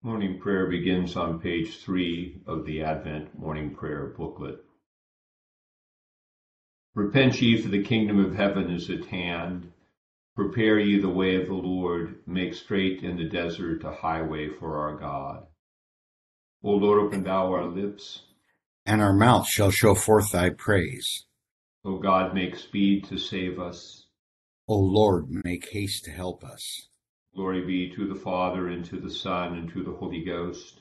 Morning prayer begins on page three of the Advent Morning Prayer booklet. Repent ye, for the kingdom of heaven is at hand. Prepare ye the way of the Lord, make straight in the desert a highway for our God. O Lord, open thou our lips, and our mouth shall show forth thy praise. O God, make speed to save us. O Lord, make haste to help us. Glory be to the Father, and to the Son, and to the Holy Ghost.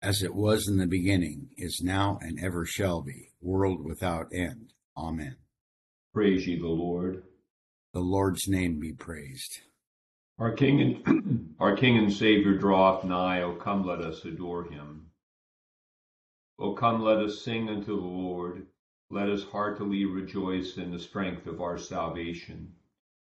As it was in the beginning, is now, and ever shall be, world without end. Amen. Praise ye the Lord. The Lord's name be praised. Our King and our King and Savior draweth nigh. O come, let us adore him. O come, let us sing unto the Lord. Let us heartily rejoice in the strength of our salvation.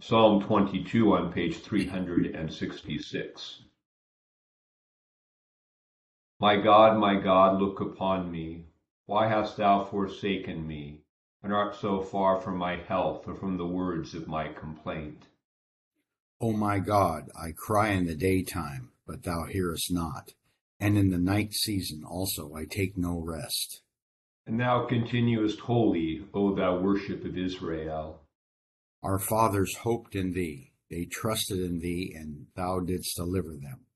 Psalm 22 on page 366. My God, my God, look upon me why hast thou forsaken me, and art so far from my health or from the words of my complaint? O my God, I cry in the daytime, but thou hearest not, and in the night season also I take no rest. And thou continuest holy, O thou worship of Israel. Our fathers hoped in thee, they trusted in thee, and thou didst deliver them.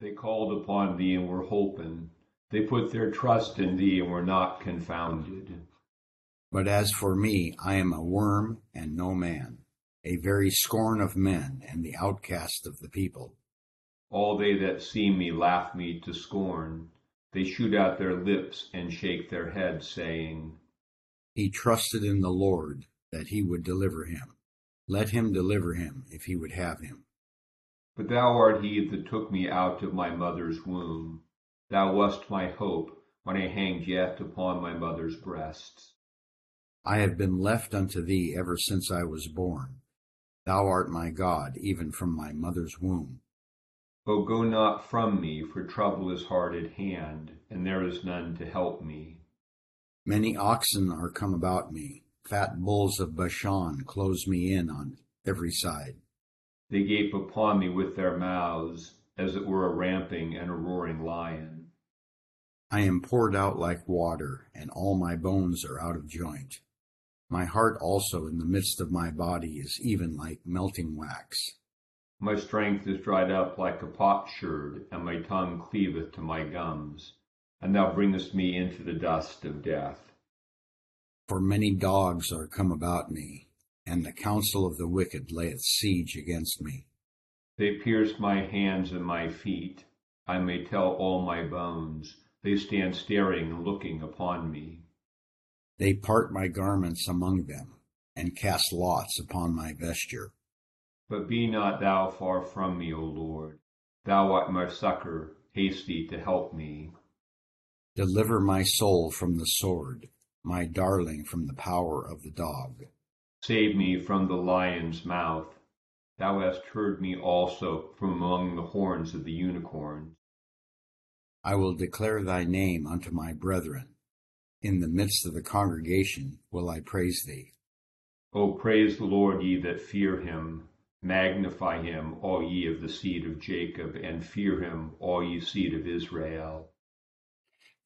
They called upon thee and were holpen. They put their trust in thee and were not confounded. But as for me, I am a worm and no man, a very scorn of men and the outcast of the people. All they that see me laugh me to scorn. They shoot out their lips and shake their heads, saying, He trusted in the Lord that he would deliver him. Let him deliver him if he would have him. But thou art he that took me out of my mother's womb. Thou wast my hope when I hanged yet upon my mother's breasts. I have been left unto thee ever since I was born. Thou art my God, even from my mother's womb. O go not from me, for trouble is hard at hand, and there is none to help me. Many oxen are come about me, fat bulls of Bashan close me in on every side. They gape upon me with their mouths, as it were a ramping and a roaring lion. I am poured out like water, and all my bones are out of joint. My heart also in the midst of my body is even like melting wax. My strength is dried up like a potsherd, and my tongue cleaveth to my gums. And thou bringest me into the dust of death. For many dogs are come about me, and the counsel of the wicked layeth siege against me. They pierce my hands and my feet. I may tell all my bones. They stand staring and looking upon me. They part my garments among them, and cast lots upon my vesture. But be not thou far from me, O Lord. Thou art my succor, haste thee to help me. Deliver my soul from the sword, my darling from the power of the dog. Save me from the lion's mouth Thou hast heard me also from among the horns of the unicorns. I will declare thy name unto my brethren. In the midst of the congregation will I praise thee. O praise the Lord, ye that fear him. Magnify him, all ye of the seed of Jacob, and fear him, all ye seed of Israel.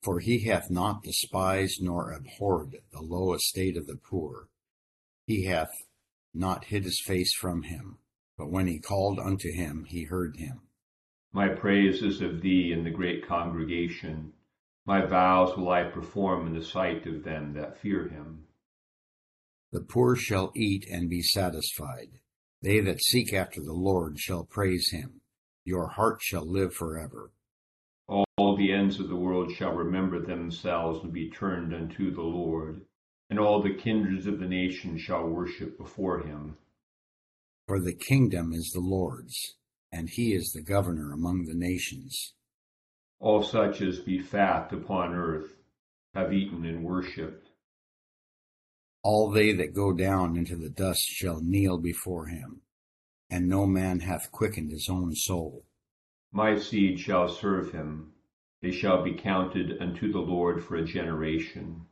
For he hath not despised nor abhorred the low estate of the poor. He hath not hid his face from him but when he called unto him, he heard him. My praise is of thee in the great congregation. My vows will I perform in the sight of them that fear him. The poor shall eat and be satisfied. They that seek after the Lord shall praise him. Your heart shall live forever. All the ends of the world shall remember themselves and be turned unto the Lord, and all the kindreds of the nations shall worship before him. For the kingdom is the Lord's, and he is the governor among the nations. All such as be fat upon earth have eaten and worshipped. All they that go down into the dust shall kneel before him, and no man hath quickened his own soul. My seed shall serve him, they shall be counted unto the Lord for a generation.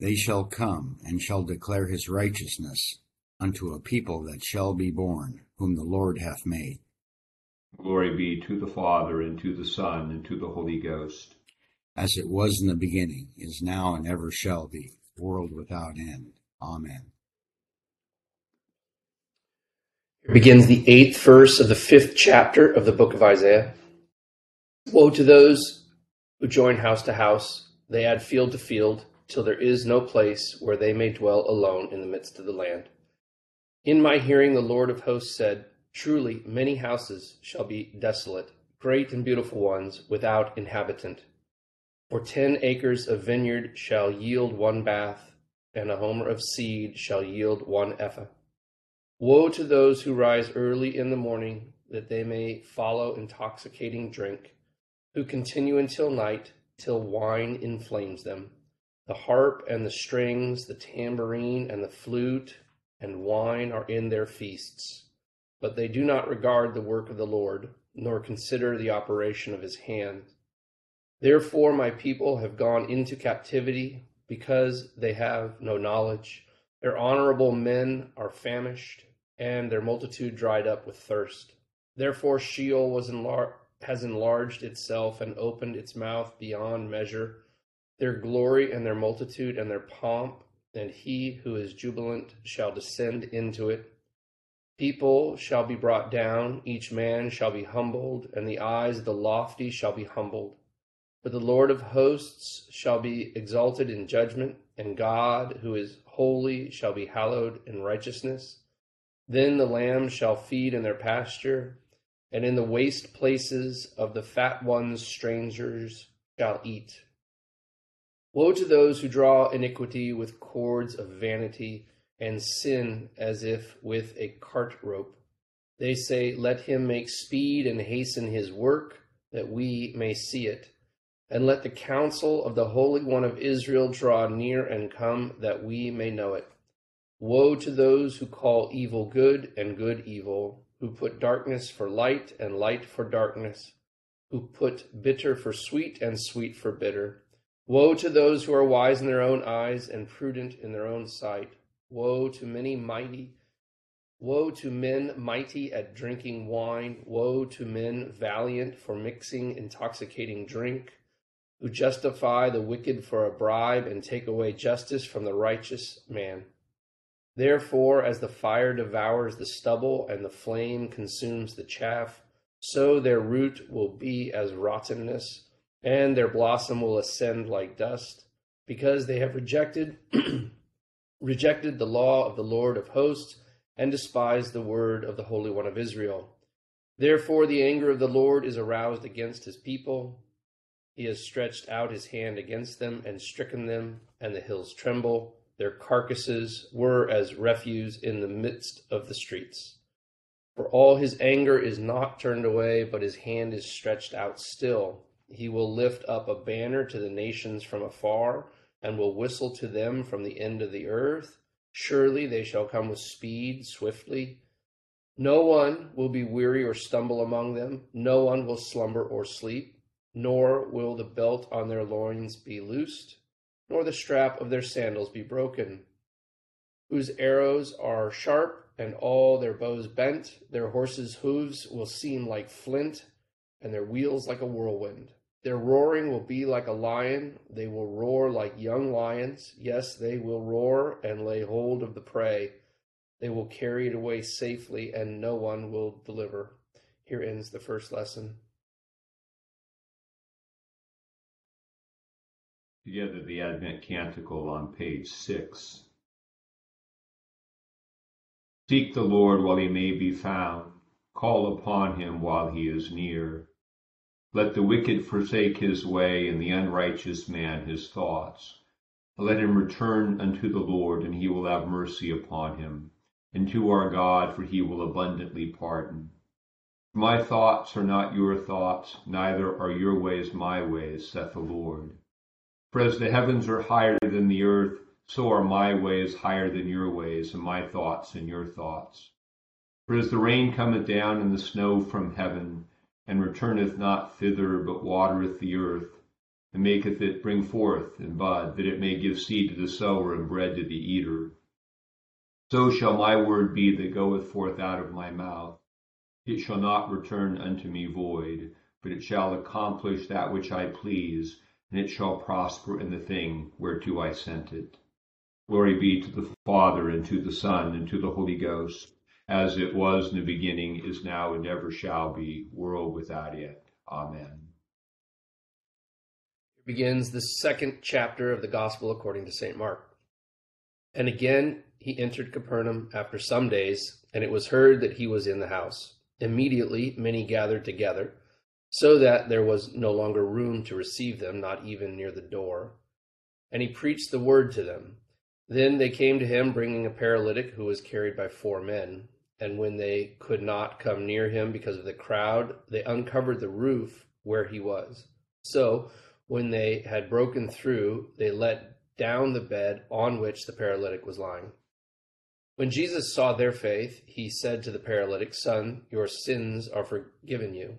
They shall come and shall declare his righteousness unto a people that shall be born, whom the Lord hath made. Glory be to the Father, and to the Son, and to the Holy Ghost. As it was in the beginning, is now, and ever shall be, world without end. Amen. Here begins the eighth verse of the fifth chapter of the book of Isaiah. Woe to those who join house to house, they add field to field, till there is no place where they may dwell alone in the midst of the land. In my hearing, the Lord of hosts said, Truly, many houses shall be desolate, great and beautiful ones, without inhabitant. For ten acres of vineyard shall yield one bath, and a homer of seed shall yield one ephah. Woe to those who rise early in the morning, that they may follow intoxicating drink, who continue until night, till wine inflames them. The harp and the strings, the tambourine and the flute and wine are in their feasts. But they do not regard the work of the Lord, nor consider the operation of his hands. Therefore, my people have gone into captivity because they have no knowledge. Their honorable men are famished, and their multitude dried up with thirst. Therefore, Sheol enlar- has enlarged itself and opened its mouth beyond measure. Their glory and their multitude and their pomp, and he who is jubilant shall descend into it. People shall be brought down, each man shall be humbled, and the eyes of the lofty shall be humbled. For the Lord of hosts shall be exalted in judgment, and God, who is holy, shall be hallowed in righteousness. Then the lambs shall feed in their pasture, and in the waste places of the fat ones strangers shall eat. Woe to those who draw iniquity with cords of vanity and sin as if with a cart rope. They say, Let him make speed and hasten his work, that we may see it. And let the counsel of the Holy One of Israel draw near and come, that we may know it. Woe to those who call evil good and good evil, who put darkness for light and light for darkness, who put bitter for sweet and sweet for bitter. Woe to those who are wise in their own eyes and prudent in their own sight Woe to many mighty, woe to men mighty at drinking wine, woe to men valiant for mixing intoxicating drink, who justify the wicked for a bribe and take away justice from the righteous man. Therefore, as the fire devours the stubble and the flame consumes the chaff, so their root will be as rottenness, and their blossom will ascend like dust, because they have rejected rejected the law of the Lord of hosts, and despised the word of the Holy One of Israel. Therefore, the anger of the Lord is aroused against his people. He has stretched out his hand against them and stricken them, and the hills tremble. Their carcasses were as refuse in the midst of the streets. For all his anger is not turned away, but his hand is stretched out still. He will lift up a banner to the nations from afar and will whistle to them from the end of the earth. Surely they shall come with speed, swiftly. No one will be weary or stumble among them. No one will slumber or sleep, nor will the belt on their loins be loosed, nor the strap of their sandals be broken. Whose arrows are sharp and all their bows bent, their horses' hoofs will seem like flint, and their wheels like a whirlwind. Their roaring will be like a lion. They will roar like young lions. Yes, they will roar and lay hold of the prey. They will carry it away safely, and no one will deliver. Here ends the first lesson. Together, the Advent Canticle on page 6. Seek the Lord while he may be found, call upon him while he is near. Let the wicked forsake his way, and the unrighteous man his thoughts. Let him return unto the Lord, and he will have mercy upon him, and to our God, for he will abundantly pardon. My thoughts are not your thoughts, neither are your ways my ways, saith the Lord. For as the heavens are higher than the earth, so are my ways higher than your ways, and my thoughts than your thoughts. For as the rain cometh down and the snow from heaven, and returneth not thither, but watereth the earth, and maketh it bring forth and bud, that it may give seed to the sower and bread to the eater. So shall my word be that goeth forth out of my mouth. It shall not return unto me void, but it shall accomplish that which I please and it shall prosper in the thing whereto I sent it. Glory be to the Father, and to the Son, and to the Holy Ghost, as it was in the beginning, is now, and ever shall be, world without end. Amen. Here begins the second chapter of the Gospel according to St. Mark. And again he entered Capernaum after some days, and it was heard that he was in the house. Immediately many gathered together so that there was no longer room to receive them, not even near the door. And he preached the word to them. Then they came to him, bringing a paralytic who was carried by four men. And when they could not come near him because of the crowd, they uncovered the roof where he was. So, when they had broken through, they let down the bed on which the paralytic was lying. When Jesus saw their faith, he said to the paralytic, Son, your sins are forgiven you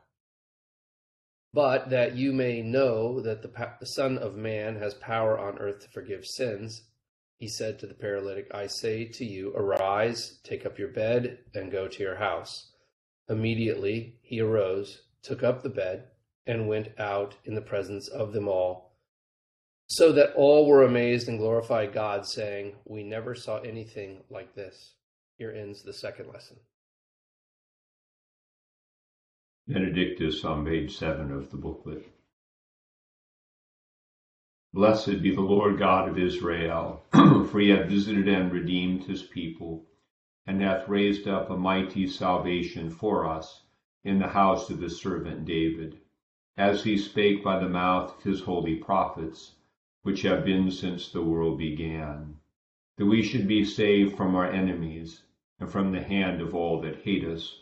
But that you may know that the, the Son of Man has power on earth to forgive sins. He said to the paralytic, I say to you, arise, take up your bed, and go to your house. Immediately he arose, took up the bed, and went out in the presence of them all, so that all were amazed and glorified God, saying, We never saw anything like this. Here ends the second lesson. Benedictus on page 7 of the booklet. Blessed be the Lord God of Israel, for he hath visited and redeemed his people, and hath raised up a mighty salvation for us in the house of his servant David, as he spake by the mouth of his holy prophets, which have been since the world began, that we should be saved from our enemies, and from the hand of all that hate us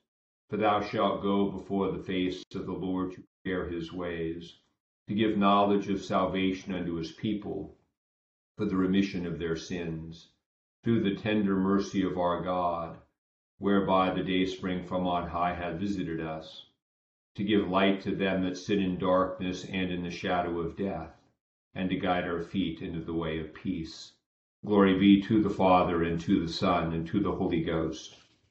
for thou shalt go before the face of the Lord to prepare his ways, to give knowledge of salvation unto his people, for the remission of their sins, through the tender mercy of our God, whereby the day spring from on high hath visited us, to give light to them that sit in darkness and in the shadow of death, and to guide our feet into the way of peace. Glory be to the Father, and to the Son, and to the Holy Ghost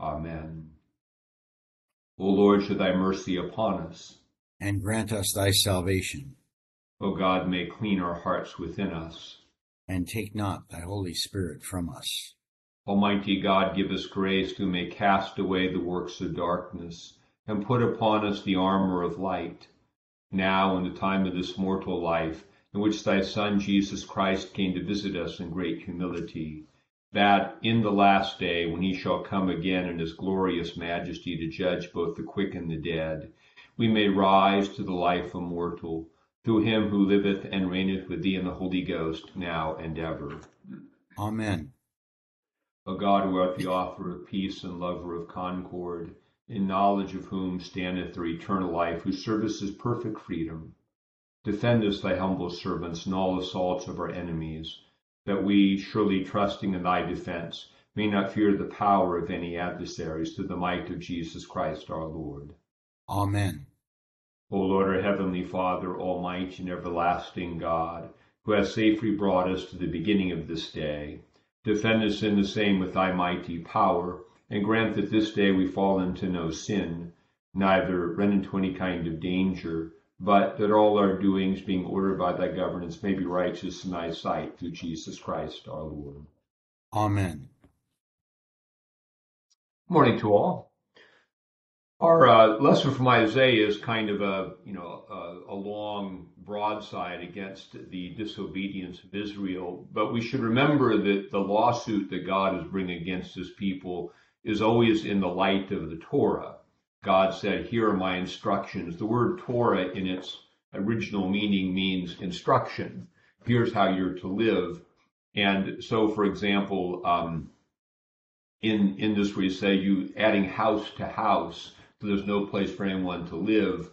Amen. O Lord, show thy mercy upon us and grant us thy salvation. O God, may clean our hearts within us. And take not thy Holy Spirit from us. Almighty God, give us grace to may cast away the works of darkness, and put upon us the armor of light. Now, in the time of this mortal life, in which thy Son Jesus Christ came to visit us in great humility, that in the last day, when he shall come again in his glorious majesty to judge both the quick and the dead, we may rise to the life immortal, through him who liveth and reigneth with thee in the Holy Ghost, now and ever. Amen. O God, who art the author of peace and lover of concord, in knowledge of whom standeth the eternal life, whose service is perfect freedom, defend us, thy humble servants, in all assaults of our enemies, that we, surely trusting in thy defense, may not fear the power of any adversaries, through the might of Jesus Christ our Lord. Amen. O Lord, our heavenly Father, almighty and everlasting God, who hast safely brought us to the beginning of this day, defend us in the same with thy mighty power, and grant that this day we fall into no sin, neither run into any kind of danger, but that all our doings, being ordered by thy governance, may be righteous in thy sight through Jesus Christ our Lord. Amen. Morning to all. Our uh, lesson from Isaiah is kind of a, you know, a, a, long broadside against the disobedience of Israel. But we should remember that the lawsuit that God is bringing against his people is always in the light of the Torah. God said, Here are my instructions. The word Torah in its original meaning means instruction. Here's how you're to live. And so, for example, um, in, in this we say you adding house to house, there's no place for anyone to live.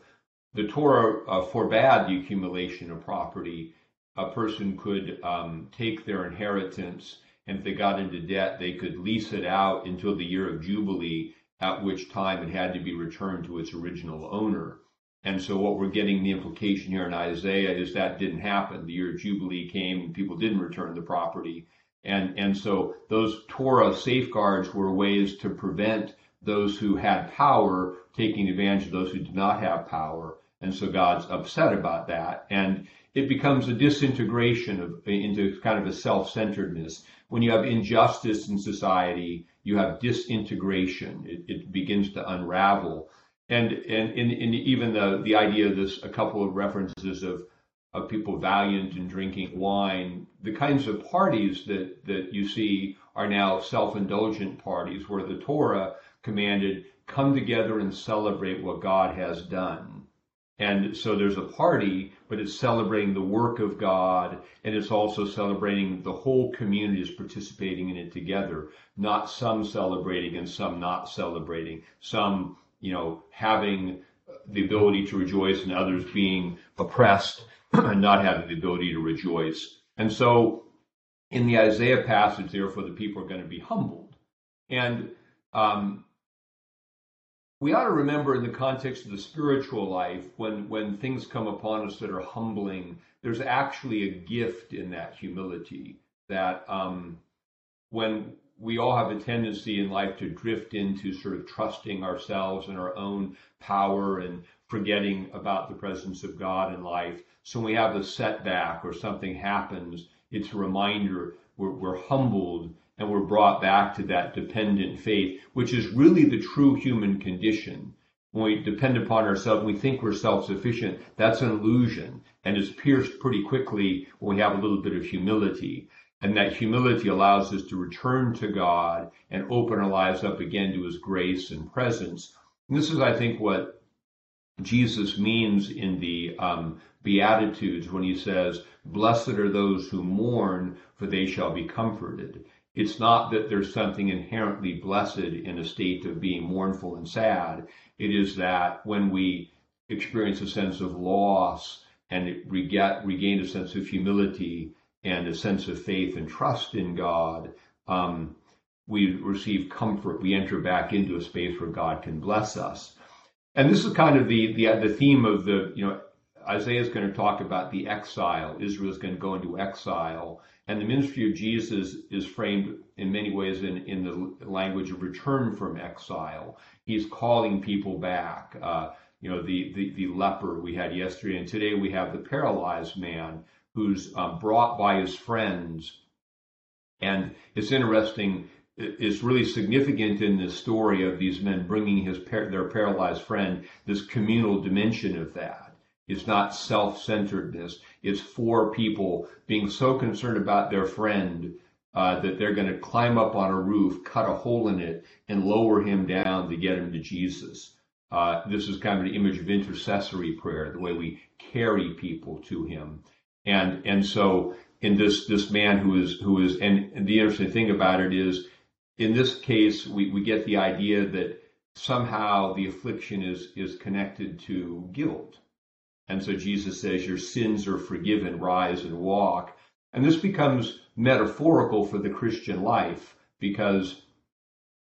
The Torah uh, forbade the accumulation of property. A person could um, take their inheritance, and if they got into debt, they could lease it out until the year of Jubilee, at which time it had to be returned to its original owner. And so, what we're getting the implication here in Isaiah is that didn't happen. The year of Jubilee came, and people didn't return the property. And, and so, those Torah safeguards were ways to prevent those who had power taking advantage of those who did not have power. And so God's upset about that. And it becomes a disintegration of, into kind of a self-centeredness. When you have injustice in society, you have disintegration. It, it begins to unravel. And, and, and, and even the, the idea of this, a couple of references of, of people valiant in drinking wine, the kinds of parties that, that you see are now self-indulgent parties where the Torah commanded, come together and celebrate what God has done. And so there's a party, but it's celebrating the work of God, and it's also celebrating the whole community is participating in it together, not some celebrating and some not celebrating, some, you know, having the ability to rejoice and others being oppressed and not having the ability to rejoice. And so in the Isaiah passage, therefore, the people are going to be humbled. And um, we ought to remember in the context of the spiritual life, when, when things come upon us that are humbling, there's actually a gift in that humility. That um, when we all have a tendency in life to drift into sort of trusting ourselves and our own power and forgetting about the presence of God in life. So when we have a setback or something happens, it's a reminder we're, we're humbled and we're brought back to that dependent faith, which is really the true human condition. when we depend upon ourselves, we think we're self-sufficient, that's an illusion. And it's pierced pretty quickly when we have a little bit of humility. And that humility allows us to return to God and open our lives up again to his grace and presence. And this is, I think, what Jesus means in the um, Beatitudes when he says, Blessed are those who mourn, for they shall be comforted. It's not that there's something inherently blessed in a state of being mournful and sad. It is that when we experience a sense of loss and regain a sense of humility and a sense of faith and trust in God, um, we receive comfort. We enter back into a space where God can bless us. And this is kind of the, the, the theme of the, you know, Isaiah is going to talk about the exile. Israel is going to go into exile. And the ministry of Jesus is framed in many ways in, in the language of return from exile. He's calling people back. Uh, you know, the, the, the, leper we had yesterday, and today we have the paralyzed man who's um, brought by his friends. And it's interesting, it's really significant in this story of these men bringing his their paralyzed friend, this communal dimension of that. It's not self-centeredness. It's for people being so concerned about their friend uh, that they're going to climb up on a roof, cut a hole in it, and lower him down to get him to Jesus. Uh, this is kind of an image of intercessory prayer, the way we carry people to him. And and so in this this man who is who is and, and the interesting thing about it is in this case we, we get the idea that somehow the affliction is is connected to guilt and so Jesus says, Your sins are forgiven, rise and walk. And this becomes metaphorical for the Christian life because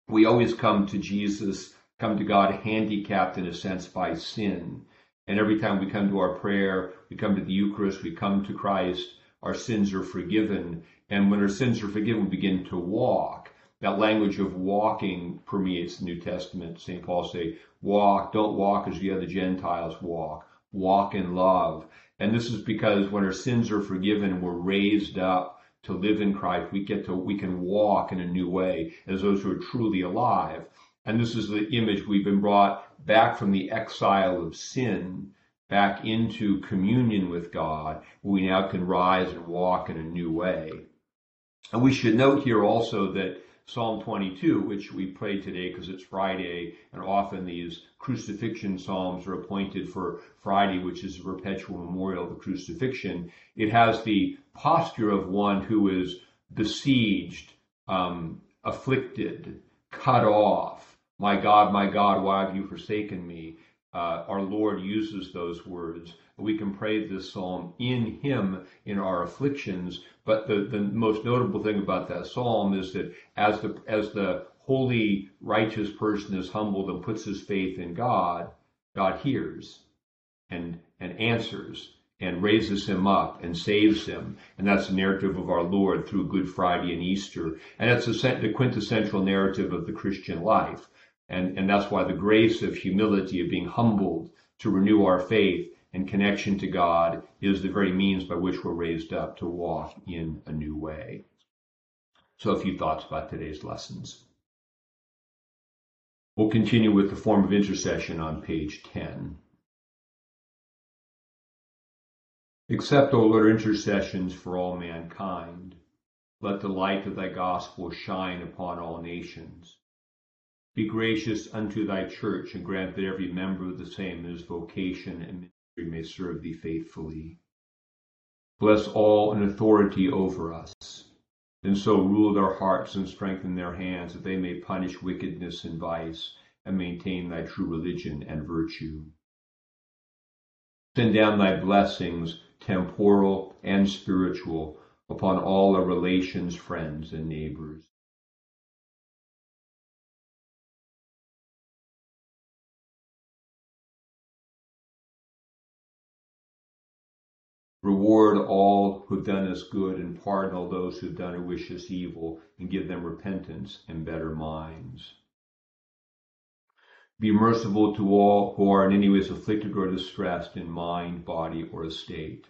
we always come to Jesus, come to God handicapped in a sense by sin. And every time we come to our prayer, we come to the Eucharist, we come to Christ, our sins are forgiven. And when our sins are forgiven, we begin to walk. That language of walking permeates the New Testament. St. Paul say, walk, don't walk as the other Gentiles walk walk in love. And this is because when our sins are forgiven, we're raised up to live in Christ. We get to, we can walk in a new way as those who are truly alive. And this is the image we've been brought back from the exile of sin back into communion with God. We now can rise and walk in a new way. And we should note here also that Psalm 22, which we pray today because it's Friday, and often these crucifixion psalms are appointed for Friday, which is a perpetual memorial of the crucifixion. It has the posture of one who is besieged, um, afflicted, cut off. My God, my God, why have you forsaken me? Uh, our Lord uses those words. We can pray this psalm in Him in our afflictions. But the, the most notable thing about that psalm is that as the as the holy, righteous person is humbled and puts his faith in God, God hears and and answers and raises him up and saves him. And that's the narrative of our Lord through Good Friday and Easter. And that's the quintessential narrative of the Christian life. And, and that's why the grace of humility, of being humbled to renew our faith and connection to God, is the very means by which we're raised up to walk in a new way. So, a few thoughts about today's lessons. We'll continue with the form of intercession on page 10. Accept, O Lord, intercessions for all mankind. Let the light of thy gospel shine upon all nations. Be gracious unto thy church, and grant that every member of the same his vocation and ministry may serve thee faithfully. Bless all in authority over us, and so rule their hearts and strengthen their hands, that they may punish wickedness and vice, and maintain thy true religion and virtue. Send down thy blessings, temporal and spiritual, upon all our relations, friends, and neighbors. Reward all who've done us good and pardon all those who've done or wish us evil and give them repentance and better minds. Be merciful to all who are in any ways afflicted or distressed in mind, body, or estate.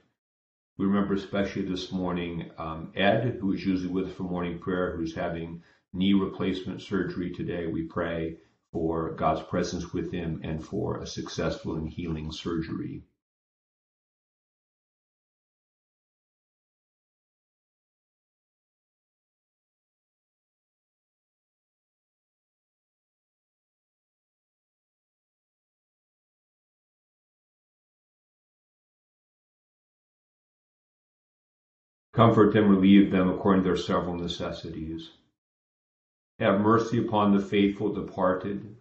We remember especially this morning um, Ed, who is usually with us for morning prayer, who's having knee replacement surgery today. We pray for God's presence with him and for a successful and healing surgery. Comfort them, relieve them according to their several necessities. Have mercy upon the faithful departed,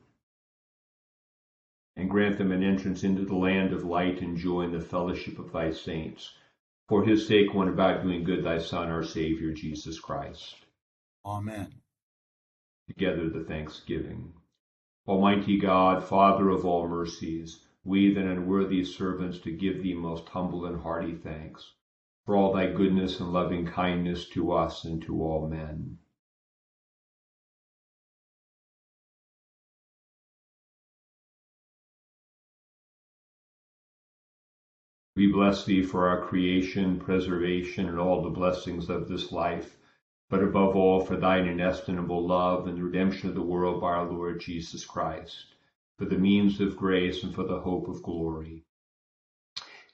and grant them an entrance into the land of light and joy in the fellowship of thy saints. For his sake, one about doing good, thy Son, our Savior, Jesus Christ. Amen. Together the thanksgiving. Almighty God, Father of all mercies, we, the unworthy servants, to give thee most humble and hearty thanks for all thy goodness and loving kindness to us and to all men. We bless thee for our creation, preservation, and all the blessings of this life, but above all for thine inestimable love and the redemption of the world by our Lord Jesus Christ, for the means of grace and for the hope of glory.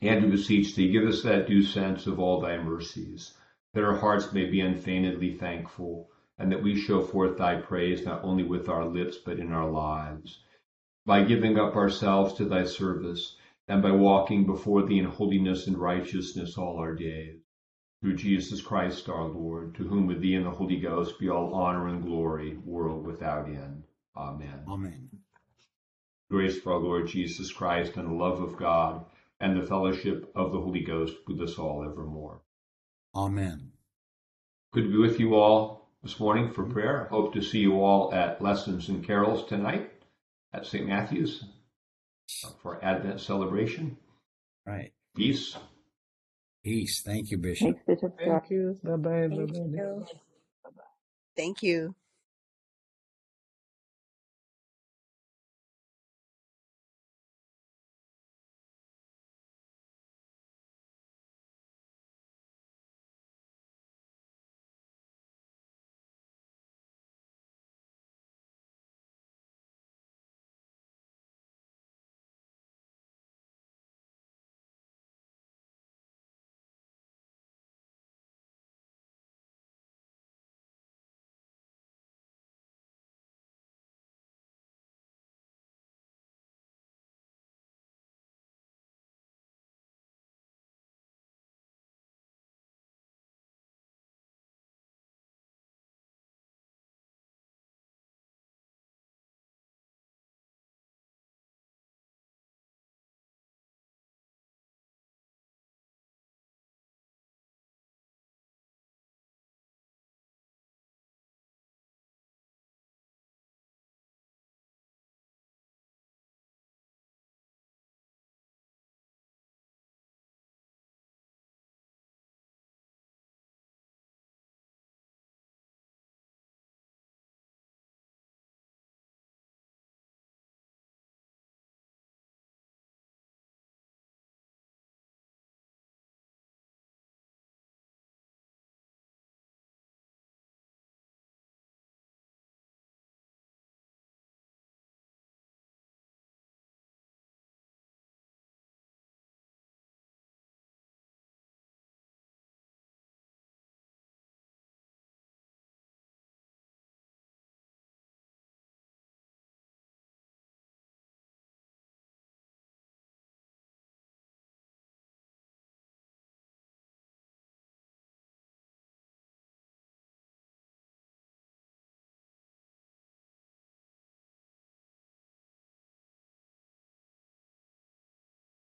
And we beseech thee, give us that due sense of all thy mercies, that our hearts may be unfeignedly thankful, and that we show forth thy praise not only with our lips but in our lives, by giving up ourselves to thy service, and by walking before thee in holiness and righteousness all our days. Through Jesus Christ our Lord, to whom with thee and the Holy Ghost be all honor and glory, world without end. Amen. Amen. Grace for our Lord Jesus Christ and the love of God and the fellowship of the Holy Ghost with us all evermore. Amen. Good to be with you all this morning for mm-hmm. prayer. Hope to see you all at Lessons and Carols tonight at St. Matthew's uh, for Advent celebration. Right. Peace. Peace. Thank you, Bishop. Thanks, Bishop Thank you. Bye bye. Bye Thank bye. you. Thank you.